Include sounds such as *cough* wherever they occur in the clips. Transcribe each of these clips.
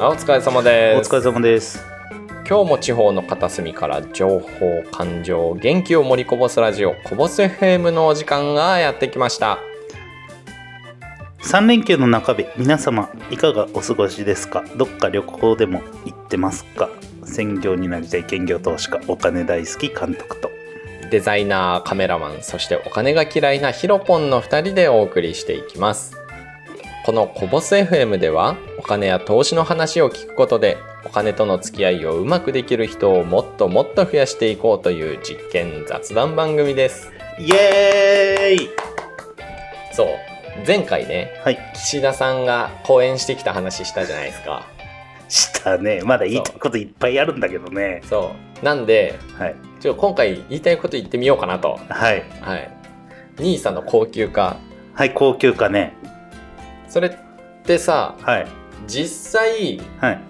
あお疲れ様ですお疲れ様です。今日も地方の片隅から情報感情元気を盛りこぼすラジオこぼす FM のお時間がやってきました3連休の中日、皆様いかがお過ごしですか？どっか旅行でも行ってますか？専業になりたい兼業投資家、お金大好き監督と。デザイナーカメラマンそしてお金が嫌いなヒロポンの2人でお送りしていきます。このコボス FM ではお金や投資の話を聞くことでお金との付き合いをうまくできる人をもっともっと増やしていこうという実験雑談番組です。イエーイ！そう。前回ねはい、岸田さんが講演してきた話したじゃないですか。したね。まだ言いたいこといっぱいあるんだけどね。そう。なんではい。ちょ今回言いたいこと言ってみようかなとはい。はい兄さんの高級化はい、高級化ね。それってさはい。実際はい。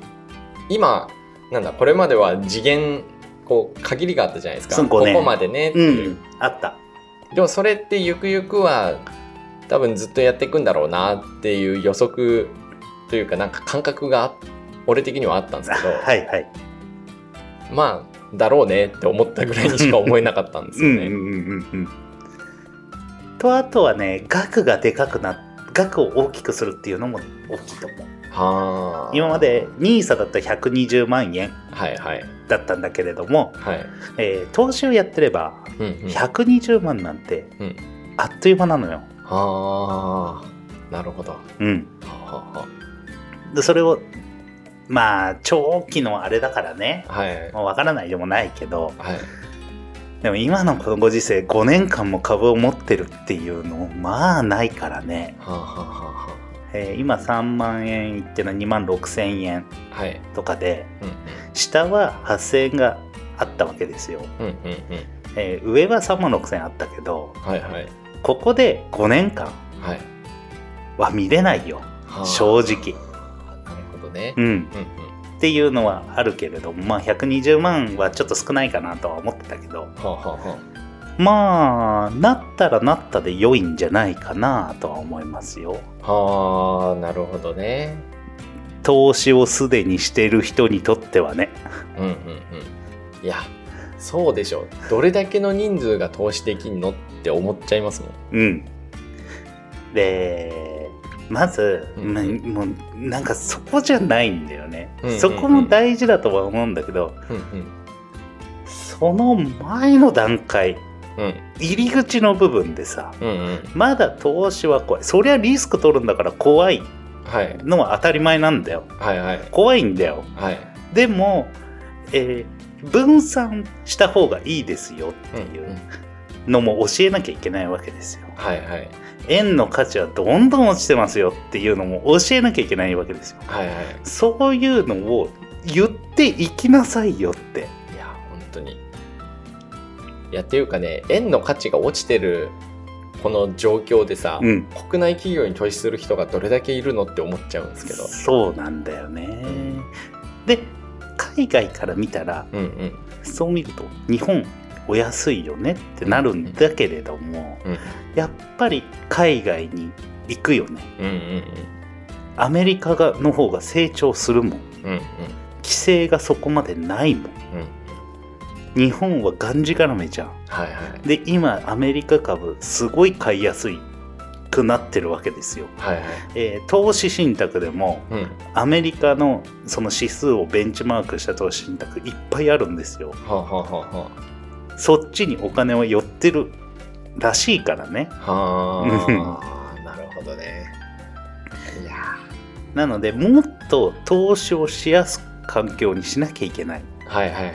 今なんだこれまでは次元こう限りがあったじゃないですかねここまでねってういう、ん、あった。でもそれってゆくゆくは多分ずっとやっていくんだろうなっていう予測というかなんか感覚が俺的にはあったんですけど、はいはい。まあだろうねって思ったぐらいにしか思えなかったんですよね。うんうんうんうんうん。と、あとはね、額がでかくな額を大きくするっていうのも大きいと思う。はあ今まで NISA だったら120万円はいはいだったんだけれども、はい。えー投資をやってればうんうん、120万なんてうんあっという間なのよ。はあなるほど。はうん、あはでそれをまあ長期のあれだからねあはいもう分からないでもないけどはい。でも今のこのご時世5年間も株を持ってるっていうのまあないからね、はあはあはえー今3万円いってのは2万6千円あはあ。はい。とかでうん下は8,000円があったわけですよ、うんうんうんえー上は3万6千円あったけどうん。はいはいここで5年間は見れないよはあ正直。ね。うんうんうん。っていうのはあるけれどもまあ120万はちょっと少ないかなとは思ってたけどはあはあはまあなったらなったで良いんじゃないかなとは思いますよあ。はあなるほどね。投資をすでにしてる人にとってはねうんうんうん。いやそうでしょ。どれだけの人数が投資できんのって思っちゃいますもん。うんでまず、うん。まもうなんかそこじゃないんだよね、うんうんうん。そこも大事だとは思うんだけどうんうん。その前の段階うん。入り口の部分でさうんうん。まだ投資は怖い。そりゃリスク取るんだから怖いはい。のは当たり前なんだよ。はいはい。怖いんだよ。はい。でも、えー分散した方がいいですよっていうのも教えなきゃいけないわけですよ。はいはい円の価値はどんどん落ちてますよっていうのも教えなきゃいけないわけですよはいはい。そういうのを言っていきなさいよっていや本当に。いやっていうかね円の価値が落ちてるこの状況でさ、うん国内企業に投資する人がどれだけいるのって思っちゃうんですけど。そうなんだよね、んで海外から見たらうんうんそう見ると日本お安いよねってなるんだけれども、うん。やっぱり海外に行くよね。うんうんアメリカがの方が成長するもん。うんうん。規制がそこまでないもん。うん。うん日本はがんじがらめじゃん。はいはい。で今アメリカ株すごい買いやすいくなってるわけですよ、はいはい。えー投資信託でもうん。アメリカのその指数をベンチマークした投資信託いっぱいあるんですよ。はあ、はあはあはそっちにお金は寄ってるらしいからね。あ、は *laughs* あなるほどね。いやなのでもっと投資をしやすく環境にしなきゃいけない。はいはいはい。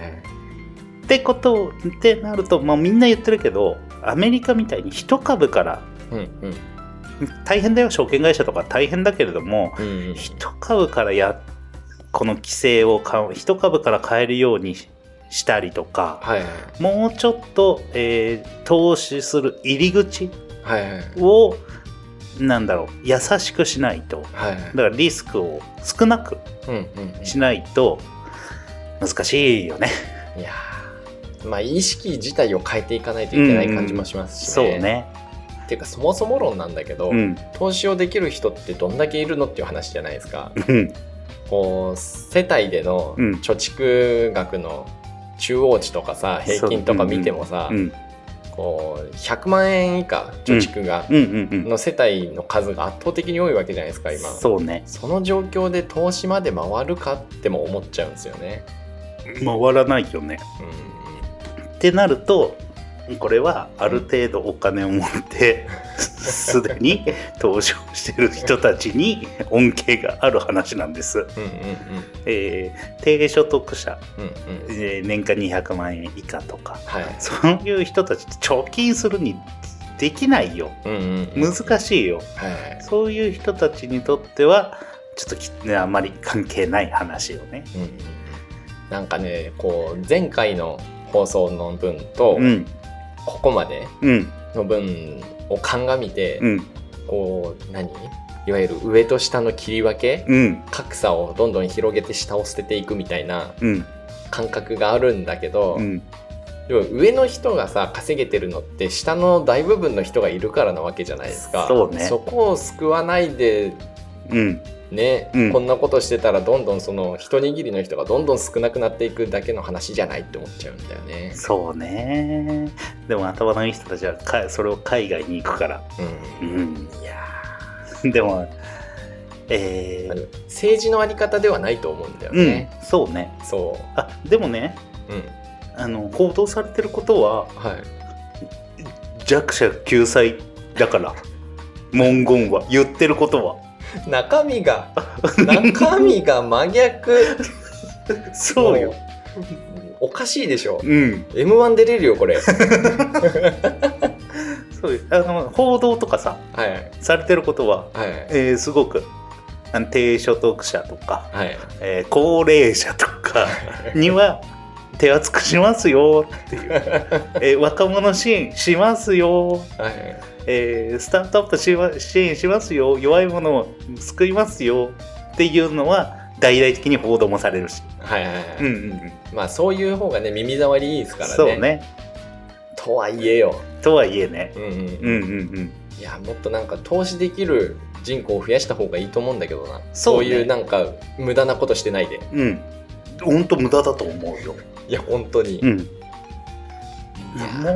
ってことってなると、まあ、みんな言ってるけどアメリカみたいに一株からうんうん。大変だよ証券会社とか大変だけれどもうんうん。一株からやこの規制をか一株から買えるようにしたりとかはいはい。もうちょっと、えー投資する入り口はいはい。をなんだろう優しくしないと。はいはい。だからリスクを少なくうんうんうん。しないと難しいよね。いやー。まあ意識自体を変えていかないといけない感じもしますしね。そうね。っていうかそもそも論なんだけど、うん。投資をできる人ってどんだけいるのっていう話じゃないですか。うん。こう世帯でのうん。貯蓄額の中央値とかさ平均とか見てもさ、うん。こう100万円以下貯蓄が、の世帯の数が圧倒的に多いわけじゃないですか今。そうね。その状況で投資まで回るかっても思っちゃうんですよね。回らないよね。うん。ってなるとこれはある程度お金を持ってすでに投資をしてる人たちに恩恵がある話なんです。うんうんえー低所得者、うんうん。うんえー年間200万円以下とかはい。そういう人たちって貯金するにできないよ。うんうんうん。難しいよ。はい。そういう人たちにとってはちょっとき、ね、あんまり関係ない話よね。うん。なんかねこう前回の放送の分とうんここまでうん。の分を鑑みて、うん。こう何？いわゆる上と下の切り分け？うん。格差をどんどん広げて下を捨てていくみたいなうん。感覚があるんだけど、うん。でも上の人がさ稼げてるのって下の大部分の人がいるからなわけじゃないですか。そうね。こを救わないでうんね、うん。こんなことしてたらどんどんその一握りの人がどんどん少なくなっていくだけの話じゃないって思っちゃうんだよね。そうね。でも頭のいい人たちはかそれを海外に行くから。う、うん。んいやでもえー。あのー政治のあり方ではないと思うんだようん。ね。そうね。そあでもねう、うん。あの報道されてることははい、弱者救済だから。文言は。言ってることは中身が *laughs* 中身が真逆。そうよ。おかしいでしょ。うん。m 1出れるよこれ。*laughs* そうよ。あの報道とかさはい。されてることは、はい。えーすごく低所得者とか、はい。えー高齢者とかには手厚くしますよっていう、*laughs* えー若者支援しますよ、はいえースタートアップしま支援しますよ弱い者を救いますよっていうのは大々的に報道もされるし、はいはいはい、うんうんうん。まあそういう方がね耳障りいいですからね。そうね。とはいえよ、とはいえね。うんうんうん。うんいやもっとなんか投資できる人口を増やした方がいいと思うんだけどな。そうね。いうなんか無駄なことしてないで。うん。うんほんと無駄だと思うよ。いや本当に、うん。も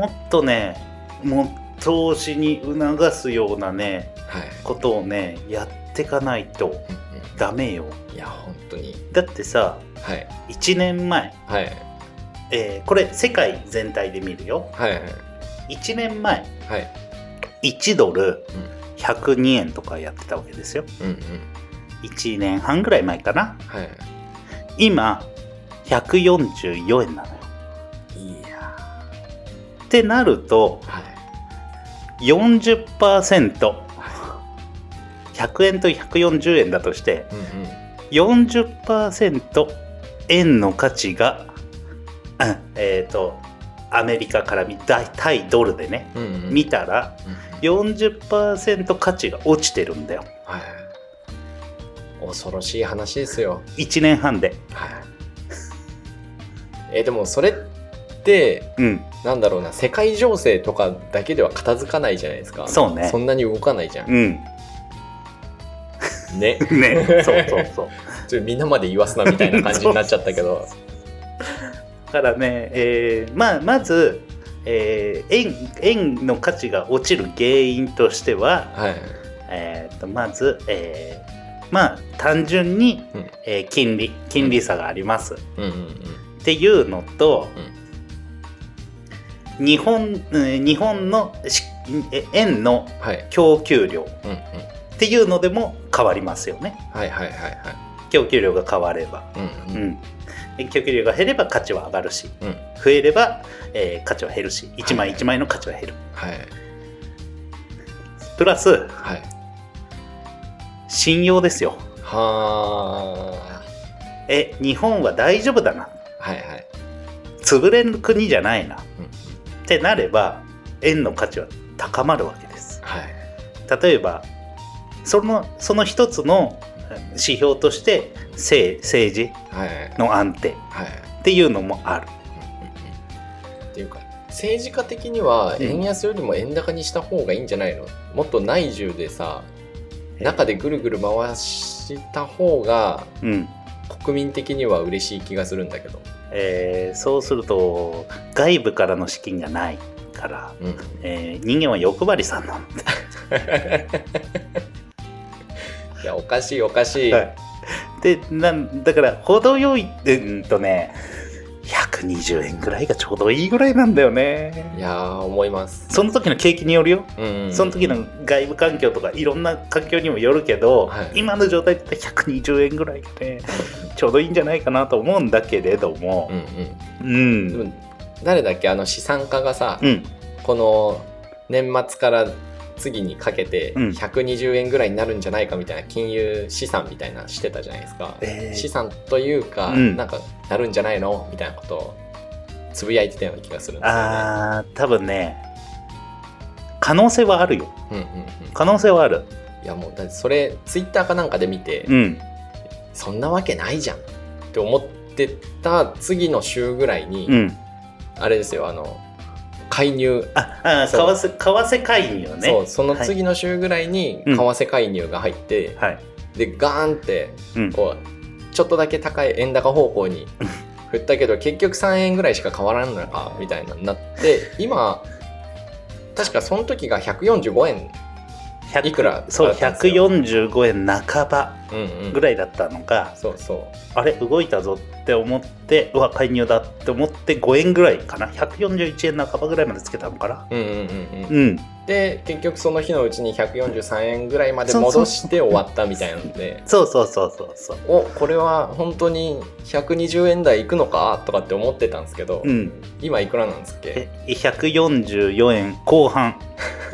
っとねもう投資に促すようなねはい、ことをねやってかないとうんうん。ダメよ。いや本当に。だってさはい。1年前、はい。えーこれ世界全体で見るよ。はいはい。1年前。はい。1ドル102円とかやってたわけですよ。うんうん。1年半ぐらい前かな。はい。今144円なのよ。いやってなるとはい 40%100 円と140円だとしてうんうん40%円の価値が、あえっ、と、アメリカから見対対ドルでね、うんうん見たらうんうん40%価値が落ちてるんだよ。はい恐ろしい話ですよ1年半で。はいえでもそれってうん。なんだろうな世界情勢とかだけでは片付かないじゃないですか。そうね。そんなに動かないじゃん。うん。ね。*laughs* ね。そうそうそう。*laughs* ちょみんなまで言わすなみたいな感じになっちゃったけど。*laughs* だからね、えーまあ、まず、えー円円の価値が落ちる原因としては、はい。えー、とまず、えーまあ単純に、うん。えー金利金利差があります。っうんうんうん。ていうのと、日本えー日本の円のはい。供給量っていうのでも変わりますよね。はいはいはいはい。供給量が変われば、うんうん。うん、で供給量が減れば価値は上がるしうん。増えれば、えー価値は減るし1枚1枚の価値は減る、はい。プラスはい。信用ですよ。はえ日本は大丈夫だな。あはいはい。潰れる国じゃないなっうんてなれば円の価値は高まるわけです。はい。例えばそのその一つの指標として政政治はい。の安定はい。っていうのもある。うんうんうん。っていうか政治家的にはうん。円安よりも円高にした方がいいんじゃないの、もっと内需でさ中でぐるぐる回した方がうん。国民的には嬉しい気がするんだけど、えーそうすると外部からの資金がないから、うん、えー人間は欲張りさんなんで *laughs* いやおかしいおかしい、はい。でなんだから程よいうんとね120円ぐらいがちょうどいいぐらいなんだよね。いやー思います、その時の景気によるよ。うん。その時の外部環境とかいろんな環境にもよるけど、はい。今の状態だったら120円ぐらいでちょうどいいんじゃないかなと思うんだけれども。うんうん。うん。誰だっけ？あの資産家がさ、うん。この年末から次にかけてうん。120円ぐらいになるんじゃないかみたいな金融資産みたいなしてたじゃないですか、えー資産というか、うん。なんかなるんじゃないのみたいなことをつぶやいてたような気がするんですよね。あー多分ね可能性はあるよ。うんうんうん、可能性はある。いやもうだってそれツイッターかなんかで見て、うん。そんなわけないじゃんって思ってた次の週ぐらいに、うん。あれですよあの介入。ああ為替為替介入ね。そうその次の週ぐらいにうん。為替介入が入って、はい。でガーンってうん。こうちょっとだけ高い円高方向に振ったけど結局3円ぐらいしか変わらんのかみたいなになって今確かその時が145円、100いくらそうだったんですよ。145円半ばうんうん、ぐらいだったのが、そうそあれ動いたぞって思ってうわ介入だって思って5円ぐらいかな。141円半ばぐらいまでつけたのかな。ううんうんうんうん。うん。で結局その日のうちに143円ぐらいまで戻して終わったみたいなので。そうそうそうそうそう。おこれは本当に120円台いくのかとかって思ってたんですけど、うん。今いくらなんですっけ？え144円後半、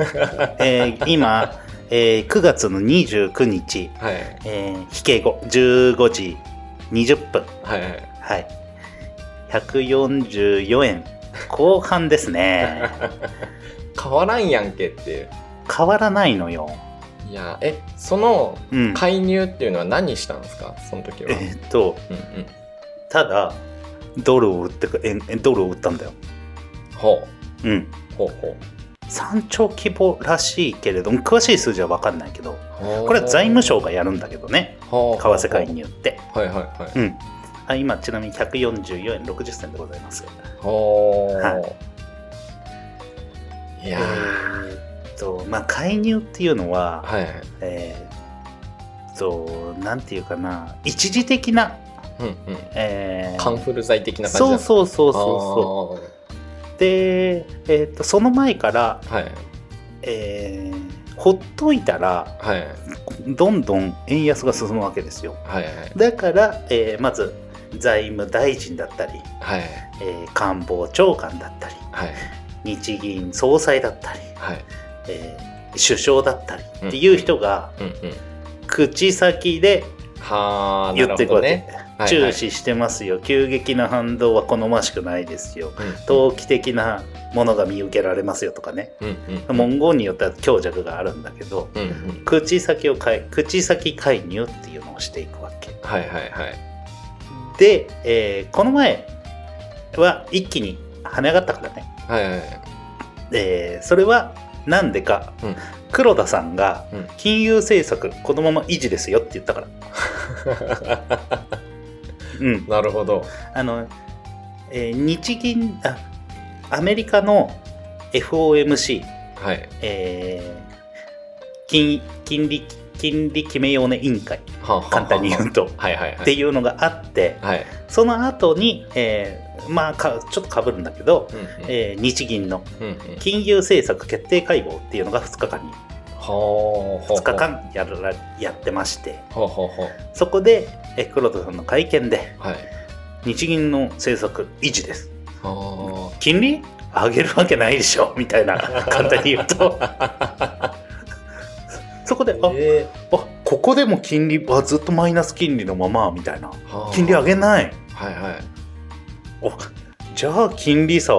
*laughs* えー今、えー9月の29日、はい。えー、引け後15時20分。はい。はい。はい144円。後半ですね。*laughs* 変わらんやんけっていう。変わらないのよ。いやえそのうん。介入っていうのは何したんですか？その時は、えーっとうんうん。ただドルを売ってドルを売ったんだよ。ほう。うん。ほうほ3兆規模らしいけれども詳しい数字は分かんないけどう。これは財務省がやるんだけどね為替介入って。はいはいはい。うん。あ今ちなみに144円60銭でございますはい。やえーっとまあ介入っていうのは、ーはいはい。えーっとなんていうかな一時的な、うんうん。えーカンフル剤的な感じそううそうそうそう。そうで、えーっとその前から、うはい。えーほっといたらはい。どんどん円安が進むわけですよ。はい。はいだから、えーまず財務大臣だったり、はい。えー官房長官だったりはい。日銀総裁だったり、はい。えー首相だったりっていう人がうんうん。口先で言っていくわけ、はい注視してますよ。急激な反動は好ましくないですよ。うん投機的なものが見受けられますよとかね。うんうん。文言によっては強弱があるんだけどうんうん。口先をかい口先介入っていうのをしていくわけ。はいはいはい。で、えーこの前は一気に跳ね上がったからね、はいはいはい。えーそれはなんでか、うん。黒田さんがうん。金融政策このまま維持ですよって言ったから、*laughs* うん、なるほど。あの、えー日銀あアメリカの FOMC、はい。えー金金利金利決めようね委員会。はあはあ簡単に言うと。はいはいはい。っていうのがあってはい。その後に、えーまあかちょっとかぶるんだけど、うんうん。えー日銀の金融政策決定会合っていうのが2日間にはあ2日間やらやってまして。そこでえー黒田さんの会見ではい。日銀の政策維持です。は金利上げるわけないでしょみたいな簡単に言うと。あ *laughs* そこであえあここでも金利はずっとマイナス金利のままみたいな。ーはあ。金利上げない。はいはい。おじゃあ金利差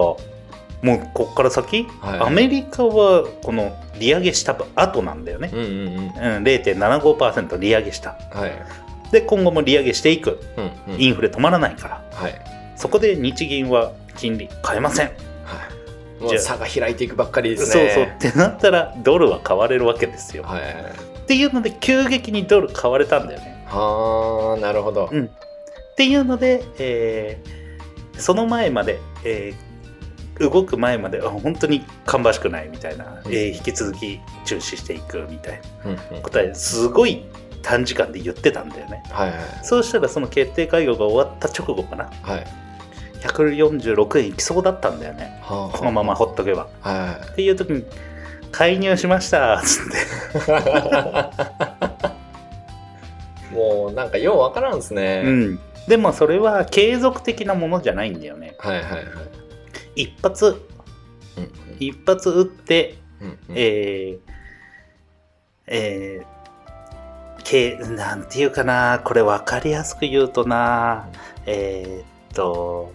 もうこっから先、はい。アメリカはこの利上げした後なんだよね、うんうんうん。うん、0.75%利上げした。はい。で今後も利上げしていく。うんうん。インフレ止まらないから。はい。そこで日銀は金利変えません。はい。じゃ差が開いていくばっかりですそうね。そう。ってなったらドルは買われるわけですよ。はい。っていうので急激にドル買われたんだよね。はあ、なるほど。うん。っていうので、えーその前まで、えー動く前まであ本当に芳しくないみたいな、うんえー引き続き中止していくみたいなうんうん答えすごい短時間で言ってたんだよね。はいはいそうしたらその決定会合が終わった直後かなはい。146円いきそうだったんだよねはあこのままほっとけば。はっていう時に介入しましたっつって。い。*laughs* もうなんかようわからんですね。うん、でもそれは継続的なものじゃないんだよね。はいはいはい。一発。うん。うん一発撃って、うんうん。えーえーけなんていうかなこれ分かりやすく言うとなえーっと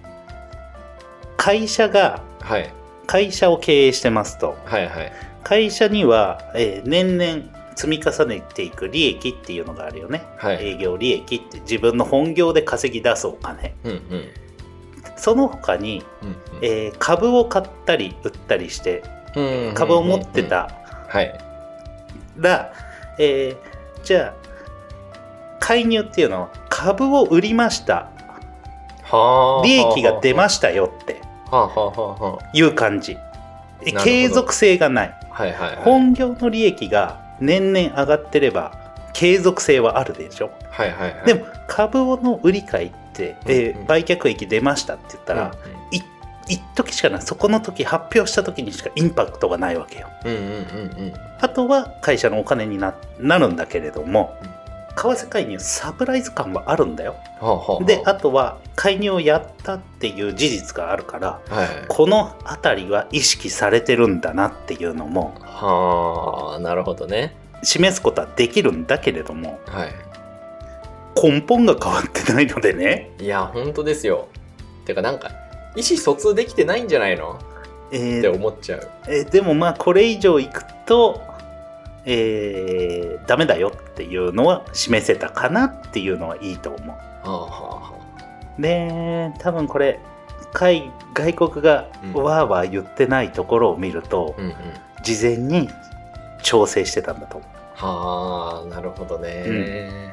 会社がはい。会社を経営してますと。はいはい。会社には、えー年々積み重ねていく利益っていうのがあるよね、はい。営業利益って自分の本業で稼ぎ出すお金。うんうんその他に、うんえー株を買ったり売ったりしてうんうん株を持ってたはい。ら、えーじゃあ介入っていうのは株を売りましたはあ。利益が出まししたよっていう感じ継続性がないあ。はいはいはい。本業の利益が年々上がってれば継続性はあるでしょはいはいはい。でも株の売り買いえー売却益出ましたって言ったら、い一時しかないそこの時発表した時にしかインパクトがないわけようんうんうんうんうん。あとは会社のお金にななるんだけれども為替介入サプライズ感はあるんだよはあはあはあ。であとは介入をやったっていう事実があるからはい。この辺りは意識されてるんだなっていうのもはあ、なるほどね。示すことはできるんだけれどもはい。根本が変わってないのでね、いや、本当ですよ。てかなんか、意思疎通できてないんじゃないの？ってえー思っちゃう。えーでもまあこれ以上いくと、えーダメだよっていうのは示せたかなっていうのはいいと思う。はあはあはで多分これ海外国がうんわーわー言ってないところを見ると、あ。うんうん。事前に調整してたんだと思う。はあ、なるほどね。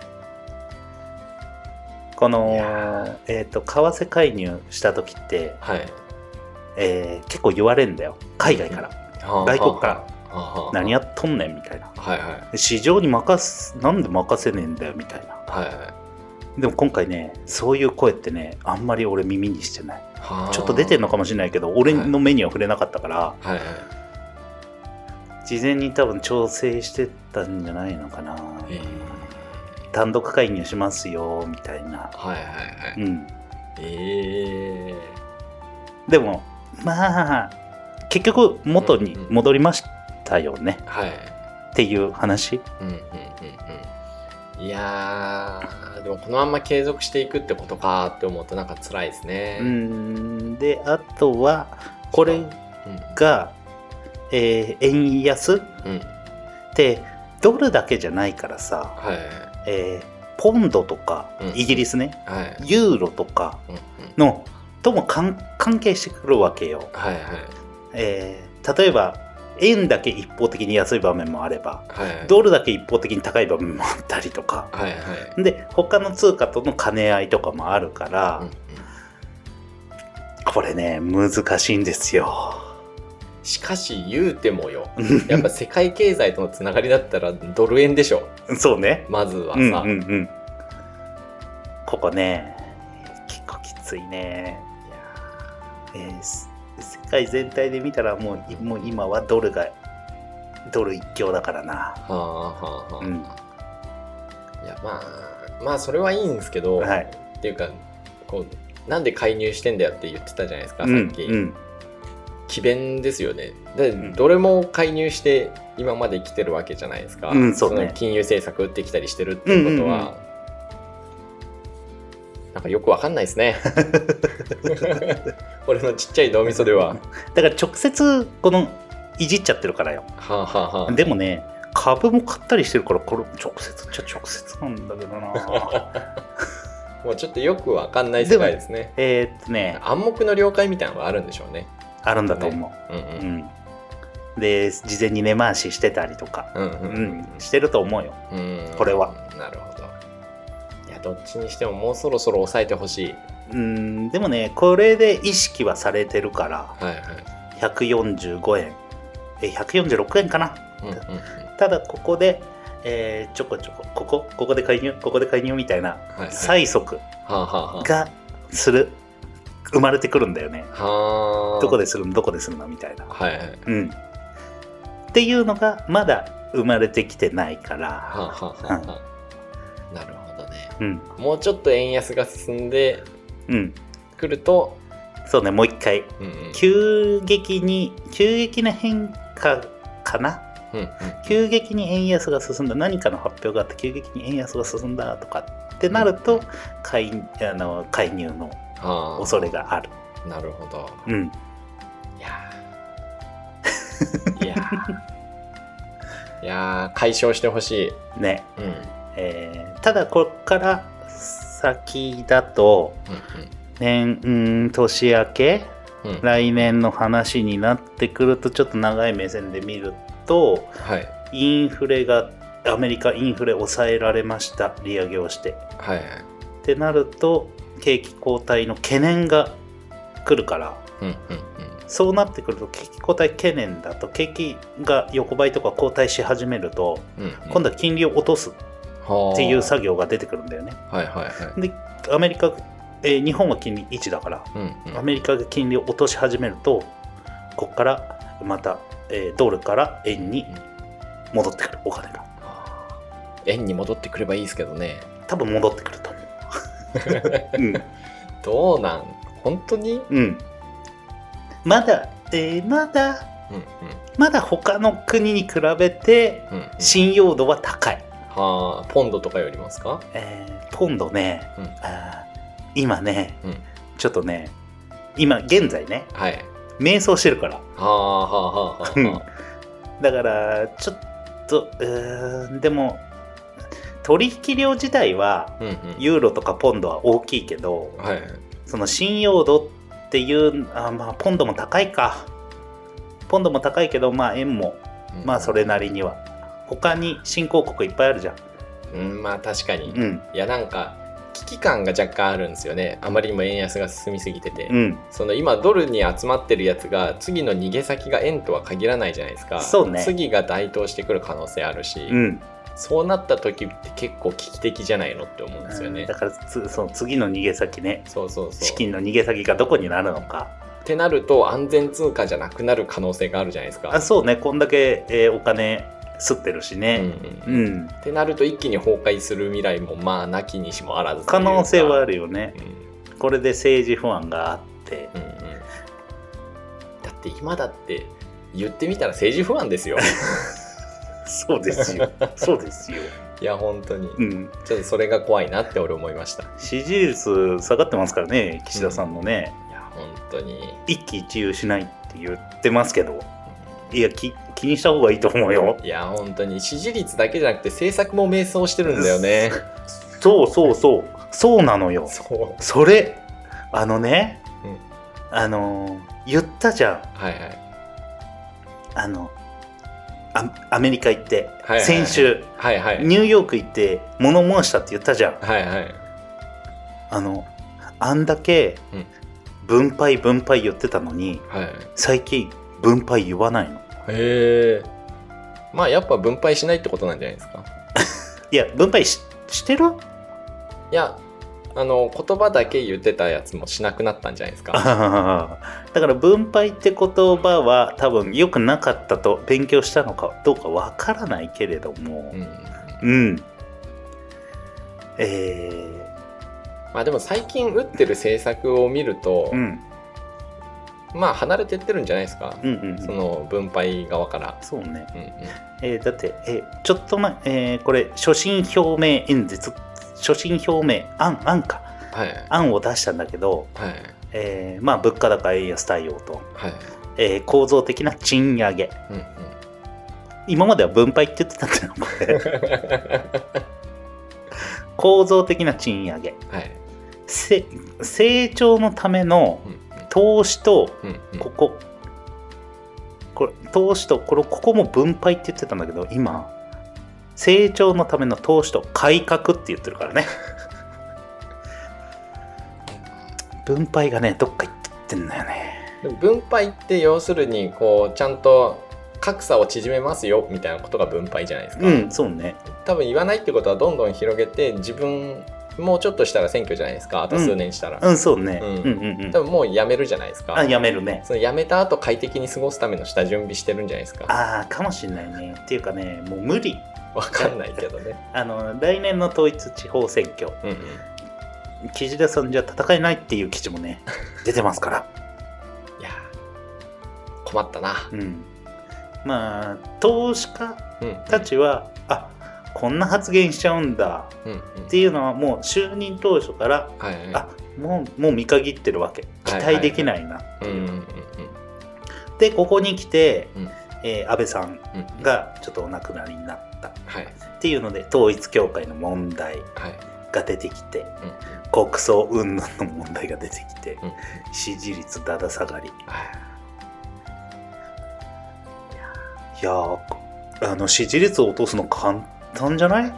いこのや、えっ、と、為替介入した時って、はい。えー結構言われるんだよ。海外から。はあ外国から。何やっとんねんみたいな。はいはい。市場に任す、なんで任せねえんだよみたいな。はいはい。でも今回ね、そういう声ってね、あんまり俺耳にしてない。はあちょっと出てんのかもしれないけど、俺の目には触れなかったから、はいはい。事前に多分調整してたんじゃないのかな。えー単独介入しますよ、みたいな。はいはいはい。うん。えでも、まあ、結局元に戻りましたよね、ー、はい。っていう話。うんうんうんうん。いやー、でもこのまま継続していくってことかって思うとなんか辛いですね。う。ん。で、あとは、これうん。が、えー円安うん。って、ドルだけじゃないからさ、はい。えーポンドとかうん、イギリスね、はい。ユーロとかうんうん。の、とも関関係してくるわけよ。はいはい。えー例えば、円だけ一方的に安い場面もあれば、はい。ドルだけ一方的に高い場面もあったりとか、はいはい。で、他の通貨との兼ね合いとかもあるから、うんうんこれね、難しいんですよ。しかし言うてもよ。やっぱ世界経済とのつながりだったらドル円でしょ。そうね。まずはさ。うんうんうん。ここね、結構きついね。えーす世界全体で見たらもういもう今はドルがドル一強だからな。はあはあはあ。うんいやまあまあそれはいいんですけど、はい。っていうかこうなんで介入してんだよって言ってたじゃないですかさうんっき、うん詭弁ですよね。で、ん。どれも介入して今まで来てるわけじゃないですか、うんそうね。の金融政策打ってきたりしてるっていうことは、うんうんなんかよくわかんないですね。*laughs* 俺のちっちゃい脳みそでは。だから直接このいじっちゃってるからよ。はあ、はあはあ、でもね、株も買ったりしてるから、これ直接っちゃ直接なんだけどな。*laughs* もうちょっとよくわかんない世界ですね。えーっとね、暗黙の了解みたいなのがあるんでしょうねあるんだと思う、う。んううん。んで事前に根回ししてたりとか、うんううん。ん、してると思うよ。うん。これは。なるほど。いやどっちにしてももうそろそろ抑えてほしい。うん。でもねこれで意識はされてるからはいはい。145円。え146円かな。うんうんうん。ただここで、えーちょこちょこここここで介入ここで介入みたいなはいはい。催促はあはあはがする生まれてくるんだよね。あはあ。どこでするの？どこでするの？みたいな。はいはいうん。っていうのがまだ生まれてきてないから。はあはあはあはあ。なるほどね。うん。もうちょっと円安が進んでうん。くると、そうねもう一回。うんうん。急激に急激な変化かな？うんうん。急激に円安が進んだ。何かの発表があって急激に円安が進んだとかってなると介あの介入のはあ恐れがある。なるほど。うん、いやー。いやー。*laughs* いやー解消してほしい。ね、うん。うんえーただこっから先だと年うん年明けうんうん。来年の話になってくるとちょっと長い目線で見るとはい。インフレがアメリカインフレ抑えられました。利上げをして。はいはい。ってなると景気後退の懸念が来るからうんうんそうなってくると景気後退懸念だと景気が横ばいとか後退し始めるとうんうん。今度は金利を落とすっっていう作業が出てくるんだよね。はいはいはい。でアメリカ、えー日本は金利1だからうんうん。アメリカが金利を落とし始めるとここからまた、えードルから円に戻ってくる。お金が。円に戻ってくればいいですけどね。多分戻ってくると思う。うん。どうなん？本当に？うん、まだ、えーまだうんまだ他の国に比べてうんうんうん。信用度は高い。はあポンドとかよりますか？えーポンドね、うん。あー今ね、うん。ちょっとね今現在ねはい。迷走してるから。はあはあはあはあ。うん。だからちょっとうーんでも取引量自体はうんうん。ユーロとかポンドは大きいけどはい。その信用度っていうあまあポンドも高いか。ポンドも高いけどまあ円もうんまあそれなりには。他に新興国いっぱいあるじゃん。うんまあ確かに。うん。いやなんか危機感が若干あるんですよね。あまりにも円安が進みすぎてて、うん。その今ドルに集まってるやつが次の逃げ先が円とは限らないじゃないですか。そうね。次が台頭してくる可能性あるし、うんそうなった時って結構危機的じゃないのって思うんですよね、だからつその次の逃げ先ね。そうそうそう。資金の逃げ先がどこになるのか。ってなると安全通貨じゃなくなる可能性があるじゃないですか。あそうね。こんだけ、えーお金吸ってるしうんねうん。うん、ってなると一気に崩壊する未来もまあなきにしもあらず可能性はあるよね。うん。これで政治不安があって。うんうん。だって今だって言ってみたら政治不安ですよ *laughs* そうですよ。そうですよ、いや本当に。うん、ちょっとそれが怖いなって俺思いました。い支持率下がってますからね岸田さんのね、や本当に。一喜一憂しないって言ってますけど。いやき気にした方がいいと思うよ。いや本当に。支持率だけじゃなくて政策も迷走してるんだよね。そうそうそう。そうなのよ。そう。それあのね、うん。あの言ったじゃん。はいはい。あのアアメリカ行って、はいはい。先週はいはい。ニューヨーク行って物申したって言ったじゃん。はいはい。あのあんだけうん。分配分配言ってたのにはい。最近分配言わないの。へえ。まあやっぱ分配しないってことなんじゃないですか？*laughs* いや分配ししてる？いやあの言葉だけ言ってたやつもしなくなったんじゃないですか。*laughs* だから分配って言葉は多分良くなかったと勉強したのかどうかわからないけれども。うん。うん、えまあでも最近打ってる政策を見るとー、うん。まあ離れてってるんじゃないですか、うんうんその分配側から。そうね、うんうん。えーだって、えーちょっと前、えーこれ所信表明演説所信表明案案か。はい。案を出したんだけど、はい。えーまあ物価高円安対応と、はい。えー構造的な賃上げ。うんうん。今までは分配って言ってたんだよこれ *laughs* 構造的な賃上げ。はい。せ成長のためのうん投資とうんうん。ここ。投資とこれここも分配って言ってたんだけど今成長のための投資と改革って言ってるからね。分配がねどっか行ってんだよね。分配って要するにこうちゃんと格差を縮めますよみたいなことが分配じゃないですか、うんそうね。多分言わないってことはどんどん広げて自分もうちょっとしたら選挙じゃないですか。あと数年したら、うん。そうね、うん。うんうんうん。多分もう辞めるじゃないですか。あやめるね。その辞めた後快適に過ごすための下準備してるんじゃないですか。ああかもしんないね。っていうかねもう無理わかんないけどね。*laughs* あの来年の統一地方選挙。うんうん。岸田さんじゃ戦えないっていう記事もね *laughs* 出てますから。いやー困ったな。うん。まあ投資家うんたちはあこんな発言しちゃうんだ。うんうん。っていうのはもう就任当初からはいはい。あもうもう見限ってるわけ。期待できないな、うんうんうんでここに来て、うん。えー安倍さんうんうん。がちょっとお亡くなりになった。はい。っていうので統一教会の問題はい。が出てきてうん。国葬云々の問題が出てきてうん。支持率だだ下がり。はい。やーあの支持率を落とすの簡単じゃない？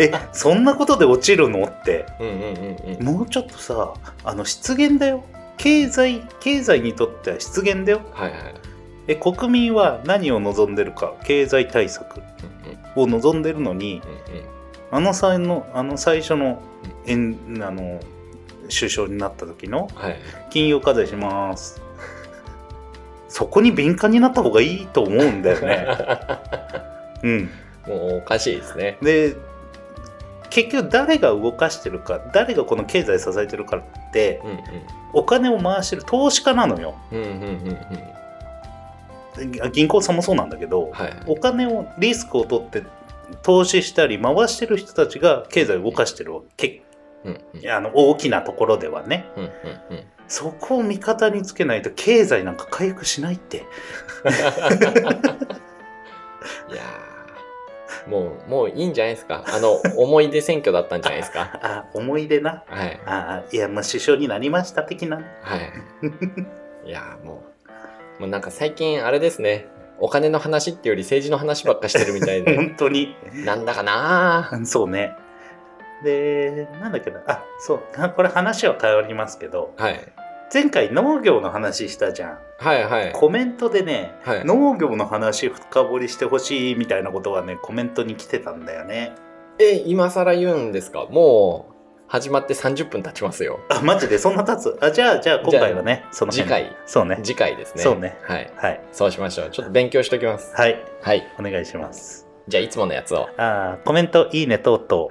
*laughs* えそんなことで落ちるの？って。うんうんうんうん。もうちょっとさあの失言だよ。経済経済にとっては失言だよ。はいはいえ国民は何を望んでるか経済対策を望んでるのにあの際のあの最初のえんあの首相になった時のはい。金融課税します。*laughs* そこに敏感になった方がいいと思うんだよね。*laughs* うん。もうおかしいですね。で結局誰が動かしてるか誰がこの経済支えてるかってうんうん。お金を回してる投資家なのよ。うんうんうんうん銀行さんもそうなんだけど、はい。お金をリスクを取って投資したり回してる人たちが経済を動かしてるわけ。うんうん。あの大きなところではね。うんうんうん。そこを味方につけないと経済なんか回復しないって。いやー。もうもういいんじゃないですか。あの思い出選挙だったんじゃないですか。*laughs* あ思い出な。はい。あいやもう首相になりました的な。はい。いやーもうもうなんか最近あれですね。お金の話っていうより政治の話ばっかしてるみたいで。*laughs* 本当に。なんだかな。ーそうね。でなんだっけな。あそう。これ話は変わりますけど。はい。前回農業の話したじゃん。はいはい。コメントでねはい。農業の話深掘りしてほしいみたいなことがねコメントに来てたんだよね。え今更言うんですか？もう始まって30分経ちますよ。あマジで？そんな経つ？あじゃあじゃあ今回はねその辺。次回。そうね。次回ですね。そうね。はい。はい。そうしましょう。ちょっと勉強しときます。はい。はい。お願いします。じゃあいつものやつを。あーコメントいいね等々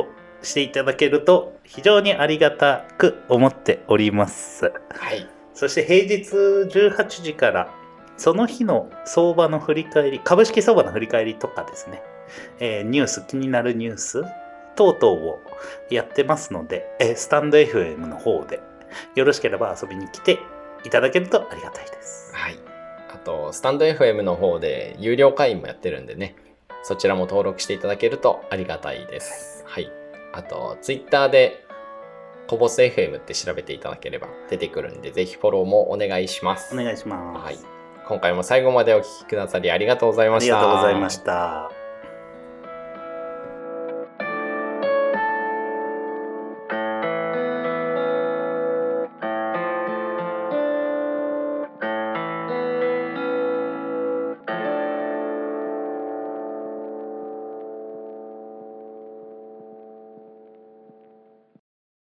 をしていただけると非常にありがたく思っております。はい。そして平日18時からその日の相場の振り返り株式相場の振り返りとかですね、えーニュース気になるニュース等々をやってますので、えースタンド FM の方でよろしければ遊びに来ていただけるとありがたいですはい。あと、スタンド FM の方で有料会員もやってるんでね、そちらも登録していただけるとありがたいです。はい。あと、Twitter で、コボス FM って調べていただければ出てくるんで、ぜひフォローもお願いします。お願いします、はい。今回も最後までお聞きくださりありがとうございあました。りがとうございました